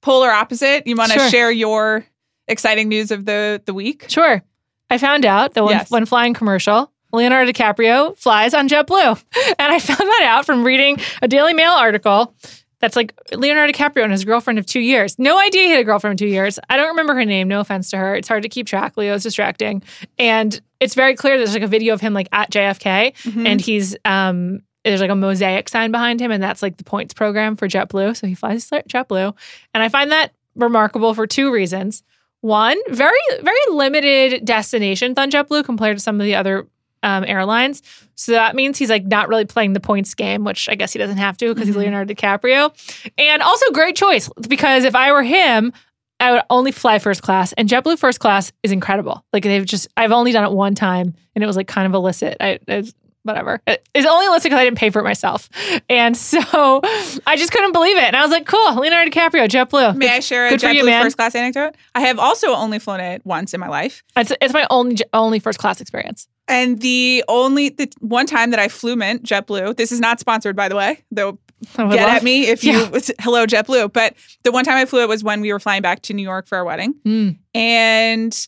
polar opposite you want to Sure. share your exciting news of the the week Sure. I found out that when, Yes. when flying commercial, Leonardo DiCaprio flies on JetBlue. <laughs> And I found that out from reading a Daily Mail article that's like Leonardo DiCaprio and his girlfriend of two years. No idea he had a girlfriend of two years. I don't remember her name. No offense to her. It's hard to keep track. Leo's distracting. And it's very clear there's like a video of him like at JFK Mhm. and he's um there's like a mosaic sign behind him and that's like the points program for JetBlue. So he flies JetBlue. And I find that remarkable for two reasons. One, very very limited destinations on JetBlue compared to some of the other um, airlines. So that means he's like not really playing the points game, which I guess he doesn't have to because he's Mhm. Leonardo DiCaprio. And also great choice because if I were him, I would only fly first class, and JetBlue first class is incredible. Like they've just, I've only done it one time, and it was like kind of illicit. I, it's whatever. It- It's only illicit because I didn't pay for it myself, and so <laughs> I just couldn't believe it. And I was like, cool, Leonardo DiCaprio, JetBlue. may i share a good JetBlue first class anecdote i have also only flown it once in my life It's, it's my only only first class experience. and the only the one time that i flew mint JetBlue, this is not sponsored by the way, though get love- at me if you Yeah. hello JetBlue. But the one time I flew it was when we were flying back to New York for our wedding, Mm. and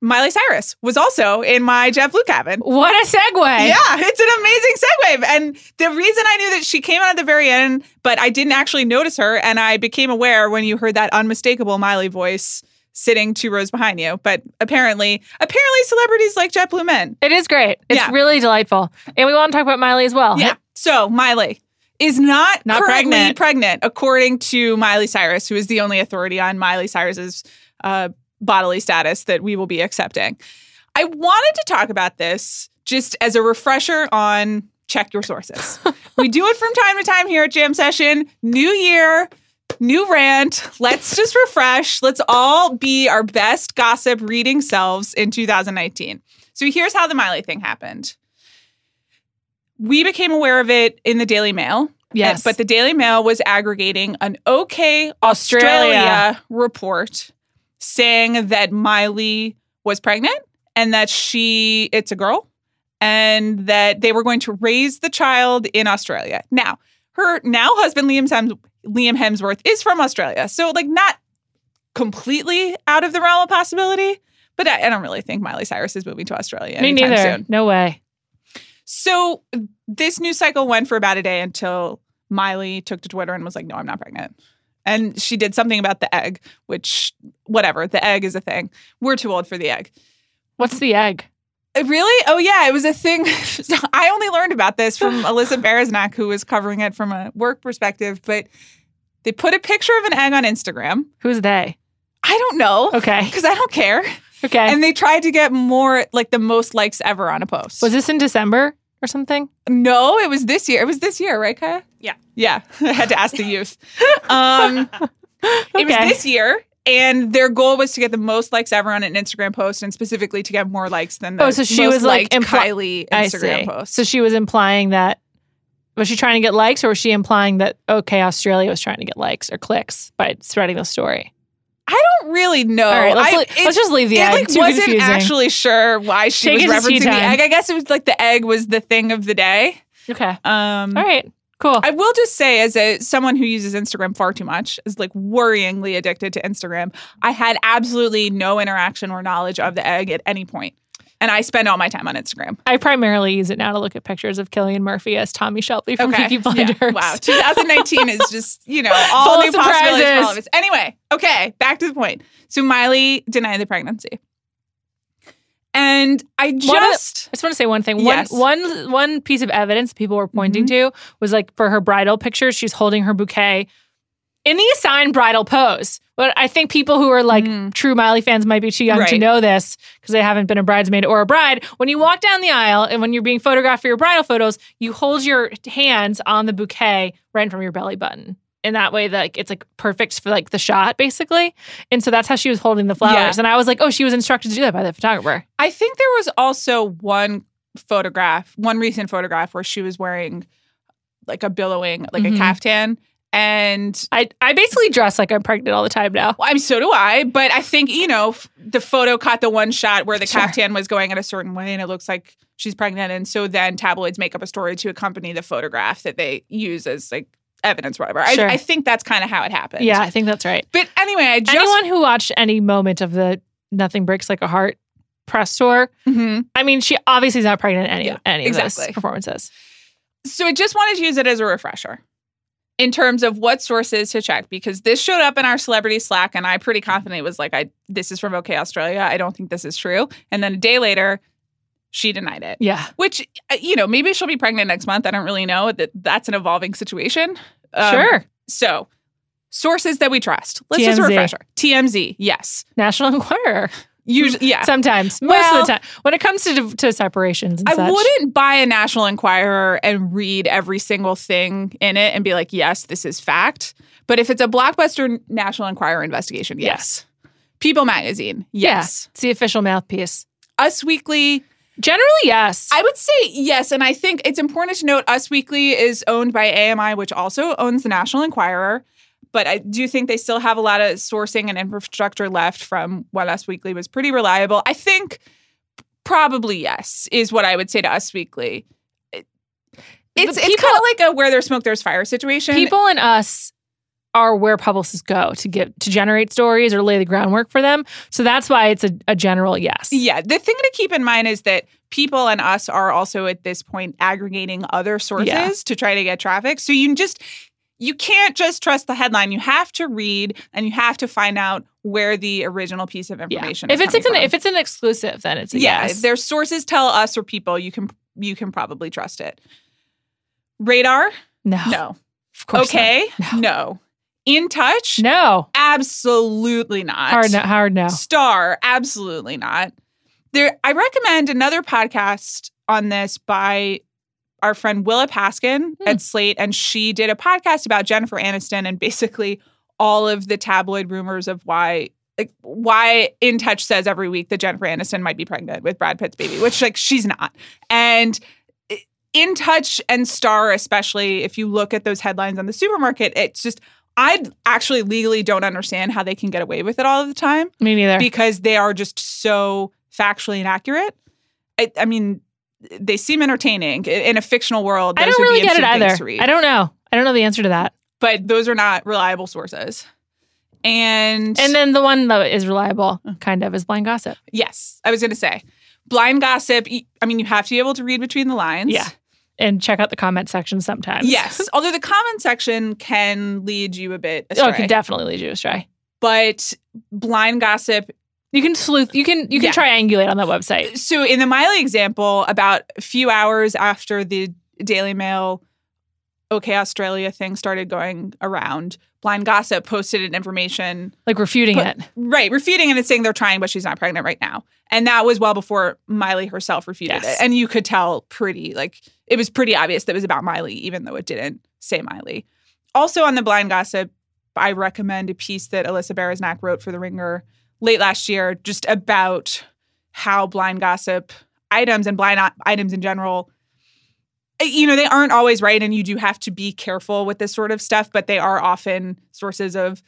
Miley Cyrus was also in my JetBlue cabin. What a segue! Yeah, it's an amazing segue. And the reason I knew that she came out at the very end, but I didn't actually notice her, and I became aware when you heard that unmistakable Miley voice sitting two rows behind you. But apparently, apparently celebrities like Jeff JetBlue Mint. It is great. It's Yeah. really delightful. And we want to talk about Miley as well. Yeah. So Miley is not, Not currently pregnant. pregnant. according to Miley Cyrus, who is the only authority on Miley Cyrus's uh, bodily status that we will be accepting. I wanted to talk about this just as a refresher on check your sources. <laughs> we do it from time to time here at Jam Session. New year, new rant. Let's just refresh. Let's all be our best gossip reading selves in 2019. So here's how the Miley thing happened. We became aware of it in the Daily Mail. Yes. But the Daily Mail was aggregating an OK Australia, Australia. report saying that Miley was pregnant and that she, it's a girl, and that they were going to raise the child in Australia. Now, her now husband, Liam, Hems- Liam Hemsworth, is from Australia. So, like, not completely out of the realm of possibility. But I, I don't really think Miley Cyrus is moving to Australia. Me neither. Soon. No way. So this news cycle went for about a day until Miley took to Twitter and was like, "No, I'm not pregnant." And she did something about the egg, which whatever, the egg is a thing. We're too old for the egg. What's the egg? Uh, Really? Oh yeah, it was a thing. <laughs> I only learned about this from <laughs> Alyssa Bereznak, who was covering it from a work perspective. But they put a picture of an egg on Instagram. Who's they? I don't know Okay. because I don't care. Okay. And they tried to get more, like the most likes ever on a post. was this in December or something? No, it was this year. It was this year, right, Kaya? Yeah. <laughs> I had to ask the youth. <laughs> Um, It was this year. And their goal was to get the most likes ever on an Instagram post, and specifically to get more likes than the Oh, so she most was, like, impli- Kylie Instagram post. So she was implying that was she trying to get likes or was she implying that okay, Australia was trying to get likes or clicks by spreading the story? I don't really know. All right, let's, I, it- let's just leave the it egg. like Too wasn't confusing. actually sure why she Take was it as tea referencing the egg. I guess it was like the egg was the thing of the day. okay. Um, All right. Cool. I will just say, as a someone who uses Instagram far too much, is like worryingly addicted to Instagram. I had absolutely no interaction or knowledge of the egg at any point, and I spend all my time on Instagram. I primarily use it now to look at pictures of Cillian Murphy as Tommy Shelby from Peaky Yeah. Blinders. Wow, 2019 is just you know all Full new of possibilities for all surprises. of us. Anyway, okay, back to the point. So Miley denied the pregnancy, and I of the- just I just want to say one thing. Yes. One, one, one piece of evidence people were pointing Mm-hmm. to was like for her bridal pictures, she's holding her bouquet in the assigned bridal pose. But I think people who are like Mm. true Miley fans might be too young to know this because they haven't been a bridesmaid or a bride. When you walk down the aisle and when you're being photographed for your bridal photos, you hold your hands on the bouquet right in from your belly button. In that way, like it's like perfect for like the shot, basically. And so that's how she was holding the flowers. Yeah. And I was like, oh, she was instructed to do that by the photographer. I think there was also one photograph, one recent photograph where she was wearing like a billowing, like Mhm. a caftan. And I, I basically dress like I'm pregnant all the time now. well, I mean, so do I. But I think, you know, f- the photo caught the one shot where the Sure. caftan was going in a certain way and it looks like she's pregnant. And so then tabloids make up a story to accompany the photograph that they use as like evidence, whatever. Sure. I, I think that's kind of how it happened. Yeah, I think that's right. But anyway, I just. Anyone who watched any moment of the Nothing Breaks Like a Heart press tour, Mhm. I mean, she obviously is not pregnant in any, Yeah, any of exactly. those performances. So I just wanted to use it as a refresher in terms of what sources to check because this showed up in our celebrity Slack and I pretty confidently was like, I this is from OK Australia. I don't think this is true. And then a day later, she denied it. Yeah. Which uh, you know, maybe she'll be pregnant next month. I don't really know. That that's an evolving situation. Um, sure. So sources that we trust. Let's just TMZ. refresher. TMZ. Yes. National <laughs> Enquirer. Usually, yeah. Sometimes. Most Well- of the time. When it comes to, to separations and I such. wouldn't buy a National Enquirer and read every single thing in it and be like, yes, this is fact. But if it's a blockbuster National Enquirer investigation, yes. People Magazine, yes. Yeah. It's the official mouthpiece. Us Weekly, Generally, yes. I would say yes. And I think it's important to note Us Weekly is owned by AMI, which also owns the National Enquirer. But I do think they still have a lot of sourcing and infrastructure left from when Us Weekly was pretty reliable. I think probably yes, is what I would say to Us Weekly. It- It's, it's kind of like a where there's smoke, there's fire situation. People and us are where publicists go to get to generate stories or lay the groundwork for them. So that's why it's a, a general yes. Yeah. The thing to keep in mind is that people and us are also at this point aggregating other sources Yeah. to try to get traffic. So you just you can't just trust the headline. You have to read and you have to find out where the original piece of Yeah. information If is it's an, from. if it's an exclusive, then it's a yeah, yes. if their sources tell us or people, you can you can probably trust it. Radar? no, No. of course okay? No. No. In touch? No, Absolutely not. hard no, hard no. Star, absolutely not. There, I recommend another podcast on this by our friend Willa Paskin Hmm. at Slate, and she did a podcast about Jennifer Aniston and basically all of the tabloid rumors of why. Like why In Touch says every week that Jennifer Aniston might be pregnant with Brad Pitt's baby, which like she's not. And In Touch and Star, especially if you look at those headlines on the supermarket, it's just I actually legally don't understand how they can get away with it all of the time Me neither. because they are just so factually inaccurate. I, I mean, they seem entertaining in a fictional world. I don't really get it either. I don't know. I don't know the answer to that. but those are not reliable sources. And And then the one that is reliable, kind of, is blind gossip. yes, I was going to say blind gossip. I mean, you have to be able to read between the lines. Yeah. And check out the comment section sometimes. Yes. Although the comment section can lead you a bit astray. Oh, it can definitely lead you astray. but blind gossip. You can sleuth. You can you can Yeah. triangulate on that website. So in the Miley example, about a few hours after the Daily Mail OK Australia thing started going around, blind gossip posted an information. Like refuting But- it. right refuting it and saying they're trying but she's not pregnant right now. And that was well before miley herself refuted Yes. it and you could tell pretty like it was pretty obvious that it was about miley even though it didn't say miley. Also on the blind gossip i recommend a piece that alyssa Bereznak wrote for the ringer late last year just about how blind gossip items and blind items in general you know they aren't always right and you do have to be careful with this sort of stuff but they are often sources of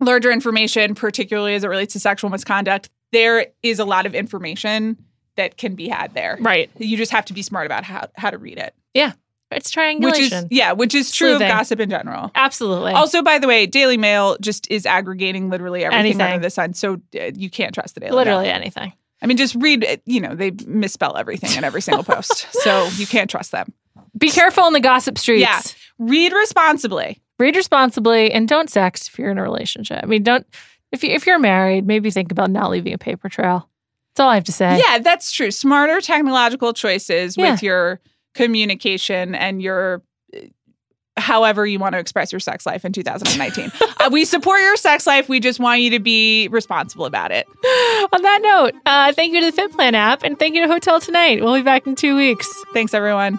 larger information, particularly as it relates to sexual misconduct, there is a lot of information that can be had there. Right. You just have to be smart about how, how to read it. Yeah. It's triangulation. Which is yeah, which is true Sleuthing. of gossip in general. Absolutely. Also, by the way, Daily Mail just is aggregating literally everything Anything. under the sun, so uh, you can't trust the Daily Literally Mail. anything. I mean, just read. Eh, you know, they misspell everything in every single post, <laughs> so you can't trust them. Be careful in the gossip streets. Yeah. Read responsibly. Read responsibly and don't sext if you're in a relationship. I mean, don't if you if you're married, maybe think about not leaving a paper trail. That's all I have to say. Yeah, that's true. Smarter technological choices Yeah. with your communication and your however you want to express your sex life in 2019. <laughs> uh, we support your sex life. We just want you to be responsible about it. <gasps> On that note, uh, thank you to the Fit Plan app and thank you to Hotel Tonight. We'll be back in two weeks. Thanks, everyone.